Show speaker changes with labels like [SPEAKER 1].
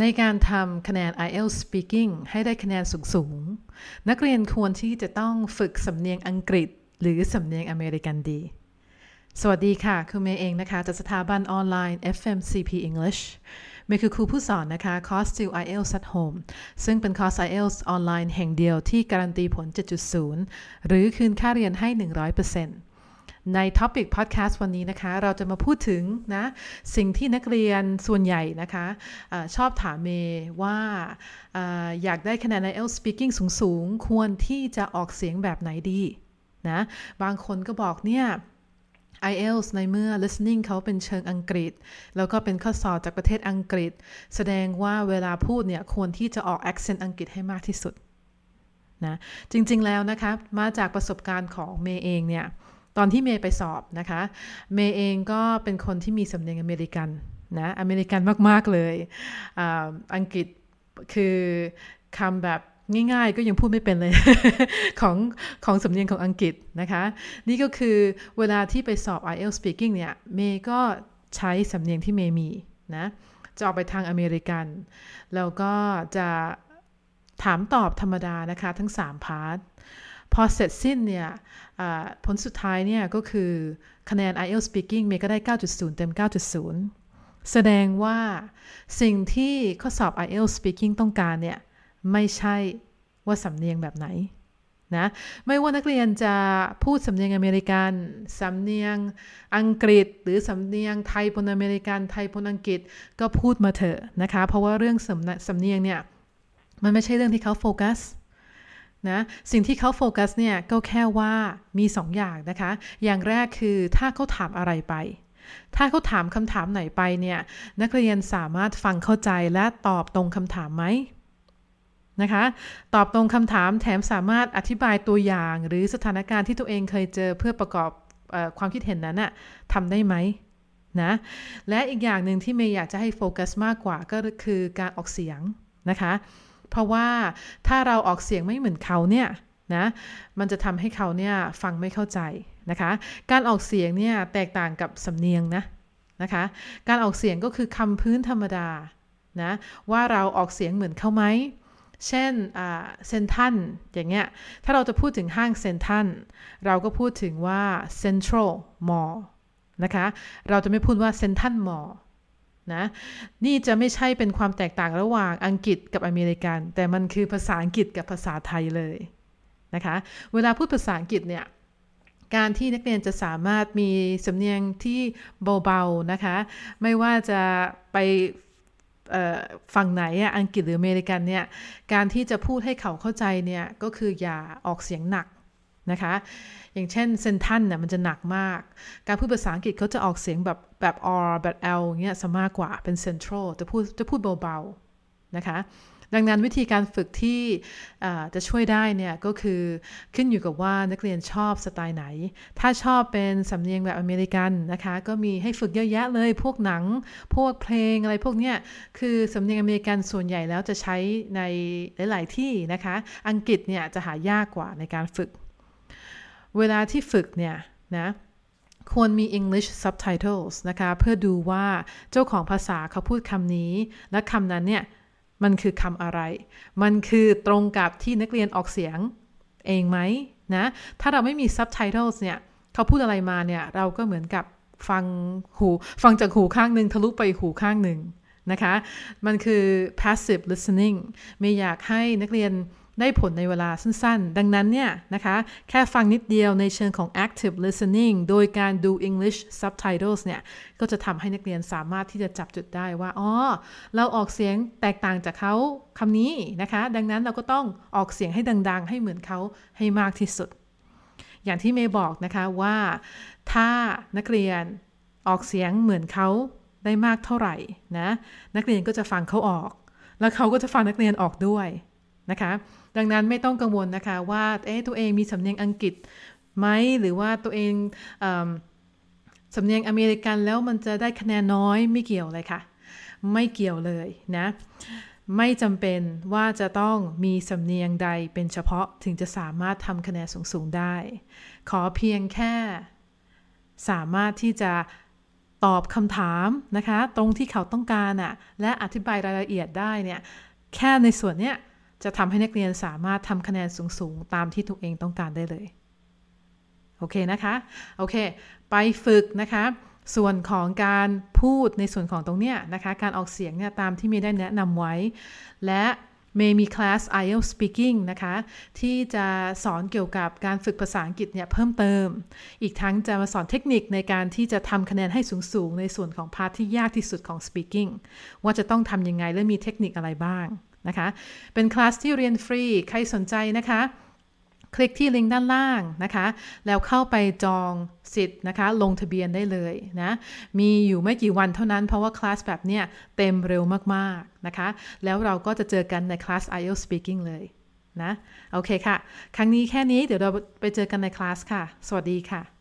[SPEAKER 1] ในการทำคะแนน IELTS Speaking ให้ได้คะแนนสูงๆ นักเรียนควรที่จะต้องฝึกสำเนียงอังกฤษ หรือสำเนียงอเมริกันดี สวัสดีค่ะคือเมย์เองนะคะ จากสถาบันออนไลน์ FMCP English เมย์คือครูผู้สอนนะคะ คอร์ส Still IELTS at Home ซึ่งเป็นคอร์ส IELTS ออนไลน์แห่งเดียวที่การันตีผล 7.0 หรือคืนค่าเรียนให้ 100% ใน topic พอดแคสต์วันนี้นะคะ เราจะมาพูดถึงนะสิ่งที่นักเรียนส่วนใหญ่นะคะอะชอบถามเมว่าออยากได้คะแนนใน IELTS Speaking สูงๆ ควรที่จะออกเสียงแบบไหนดีนะบางคนก็บอกเนี่ย IELTS ในเมื่อ listening เขาเป็นเชิงอังกฤษ แล้วก็เป็นข้อสอบจากประเทศอังกฤษ แสดงว่าเวลาพูดเนี่ยควรที่จะออก accent อังกฤษให้มากที่สุดนะจริงๆแล้วนะคะมาจากประสบการณ์ของเมย์เองเนี่ย ตอนที่เมย์ไปสอบนะคะ เมย์เองก็เป็นคนที่มีสำเนียงอเมริกันนะอเมริกันมาก ๆ เลยออังกฤษคือคำแบบง่ายๆ ก็ยังพูดไม่เป็นเลย ของของสำเนียงของอังกฤษนะคะ นี่ก็คือเวลาที่ไปสอบ IELTS speaking เนี่ย เมย์ก็ใช้สำเนียงที่เมย์มีนะ จะออกไปทางอเมริกัน แล้วก็จะถามตอบธรรมดานะคะ ทั้ง 3 part พอเสร็จสิ้นเนี่ยผลสุดท้ายเนี่ยก็คือคะแนน IELTS Speaking เมย์ก็ได้ 9.0 เต็ม 9.0 แสดงว่าสิ่งที่ข้อสอบ IELTS Speaking ต้องการเนี่ย ไม่ใช่ว่าสำเนียงแบบไหนนะ ไม่ว่านักเรียนจะพูดสำเนียงอเมริกัน สำเนียงอังกฤษ หรือสำเนียงไทยปนอเมริกัน ไทยปนอังกฤษก็พูดมาเถอะนะคะ เพราะว่าเรื่องสำสำเนียงเนี่ย มันไม่ใช่เรื่องที่เขาโฟกัส นะสิ่งที่เขาโฟกัสเนี่ยก็แค่ว่ามี2ออย่างนะคะ อย่างแรกคือถ้าเขาถามอะไรไป ถ้าเขาถามคำถามไหนไปเนี่ยนักเรียนสามารถฟังเข้าใจและตอบตรงคำถามไหมนะคะตอบตรงคำถามแถมสามารถอธิบายตัวอย่าง หรือสถานการณ์ที่ตัวเองเคยเจอเพื่อประกอบอความคิดเห็นนั้นน่ะทำได้ไหมนะและอีกอย่างหนึ่งที่เมย์อยากจะให้โฟกัสมากกว่าก็คือการออกเสียงนะคะ เพราะว่าถ้าเราออกเสียงไม่เหมือนเขาเนี่ยนะมันจะทำให้เขาเนี่ยฟังไม่เข้าใจนะคะ การออกเสียงเนี่ยแตกต่างกับสำเนียงนะนะคะ การออกเสียงก็คือคำพื้นธรรมดานะว่าเราออกเสียงเหมือนเขาไหมเช่นเซนทันอย่างเงี้ย ถ้าเราจะพูดถึงห้างเซนทันเราก็พูดถึงว่า Central Mall นะคะ เราจะไม่พูดว่าเซนทันมอล นะนี่จะไม่ใช่เป็นความแตกต่างระหว่างอังกฤษกับอเมริกัน แต่มันคือภาษาอังกฤษกับภาษาไทยเลยนะคะ เวลาพูดภาษาอังกฤษเนี่ยการที่นักเรียนจะสามารถมีสำเนียงที่เบาๆนะคะ ไม่ว่าจะไปฝั่งไหนอะอังกฤษหรืออเมริกันเนี่ยการที่จะพูดให้เขาเข้าใจเนี่ยก็คืออย่าออกเสียงหนัก นะคะ อย่างเช่นเซนทันเนี่ยมันจะหนักมาก การพูดภาษาอังกฤษเขาจะออกเสียงแบบแบบ R แบบ L เงี้ยสมากกว่าเป็น central จะพูดจะพูดเบาๆนะคะดังนั้นวิธีการฝึกที่จะช่วยได้เนี่ยก็คือขึ้นอยู่กับว่านักเรียนชอบสไตล์ไหน ถ้าชอบเป็นสำเนียงแบบอเมริกันนะคะ ก็มีให้ฝึกเยอะแยะเลย พวกหนัง พวกเพลงอะไรพวกเนี้ยคือสำเนียงอเมริกันส่วนใหญ่แล้วจะใช้ในหลาย ๆ ที่นะคะ อังกฤษเนี่ยจะหายากกว่าในการฝึก เวลาที่ฝึกเนี่ยนะควรมี English subtitles นะคะ เพื่อดูว่าเจ้าของภาษาเขาพูดคำนี้ และคำนั้นเนี่ย มันคือคำอะไร มันคือตรงกับที่นักเรียนออกเสียงเองไหมนะ ถ้าเราไม่มี subtitles เนี่ย เขาพูดอะไรมาเนี่ย เราก็เหมือนกับฟังหูฟังจากหูข้างหนึ่งทะลุไปหูข้างหนึ่งนะคะ มันคือ passive listening ไม่อยากให้นักเรียน ได้ผลในเวลาสั้นๆ ดังนั้นเนี่ยนะคะ แค่ฟังนิดเดียวในเชิงของ active listening โดยการดู English subtitles เนี่ย ก็จะทำให้นักเรียนสามารถที่จะจับจุดได้ว่า อ๋อ เราออกเสียงแตกต่างจากเขาคำนี้นะคะ ดังนั้นเราก็ต้องออกเสียงให้ดังๆ ให้เหมือนเขาให้มากที่สุด อย่างที่เมย์บอกนะคะว่าถ้านักเรียนออกเสียงเหมือนเขาได้มากเท่าไหร่นะ นักเรียนก็จะฟังเขาออก แล้วเขาก็จะฟังนักเรียนออกด้วย นะคะ ดังนั้นไม่ต้องกังวลนะคะว่าเอ๊ะตัวเองมีสำเนียงอังกฤษไหมหรือว่าตัวเองสำเนียงอเมริกันแล้วมันจะได้คะแนนน้อยไม่เกี่ยวเลยค่ะ ไม่เกี่ยวเลยนะไม่จำเป็นว่าจะต้องมีสำเนียงใดเป็นเฉพาะถึงจะสามารถทำคะแนนสูงๆได้ ขอเพียงแค่สามารถที่จะตอบคำถามนะคะ ตรงที่เขาต้องการอะและอธิบายรายละเอียดได้เนี่ย แค่ในส่วนเนี้ย จะทำให้นักเรียนสามารถทำคะแนนสูงๆ ตามที่ตัวเองต้องการได้เลย โอเคนะคะ โอเค ไปฝึกนะคะ ส่วนของการพูดในส่วนของตรงเนี้ยนะคะ การออกเสียงเนี่ยตามที่เมย์ได้แนะนำไว้ และเมย์มี class IELTS Speaking นะคะ ที่จะสอนเกี่ยวกับการฝึกภาษาอังกฤษเนี่ยเพิ่มเติม อีกทั้งจะมาสอนเทคนิคในการที่จะทำคะแนนให้สูง ๆ ในส่วนของ part ที่ยากที่สุดของ Speaking ว่าจะต้องทำยังไงและมีเทคนิคอะไรบ้าง นะคะ เป็นคลาสที่เรียนฟรี ใครสนใจนะคะ คลิกที่ลิงก์ด้านล่างนะคะ แล้วเข้าไปจองสิทธิ์นะคะ ลงทะเบียนได้เลยนะ มีอยู่ไม่กี่วันเท่านั้น เพราะว่าคลาสแบบเนี้ยเต็มเร็วมากๆนะคะ แล้วเราก็จะเจอกันในคลาส IELTS Speaking เลยนะ โอเคค่ะ ครั้งนี้แค่นี้ เดี๋ยวเราไปเจอกันในคลาสค่ะ สวัสดีค่ะ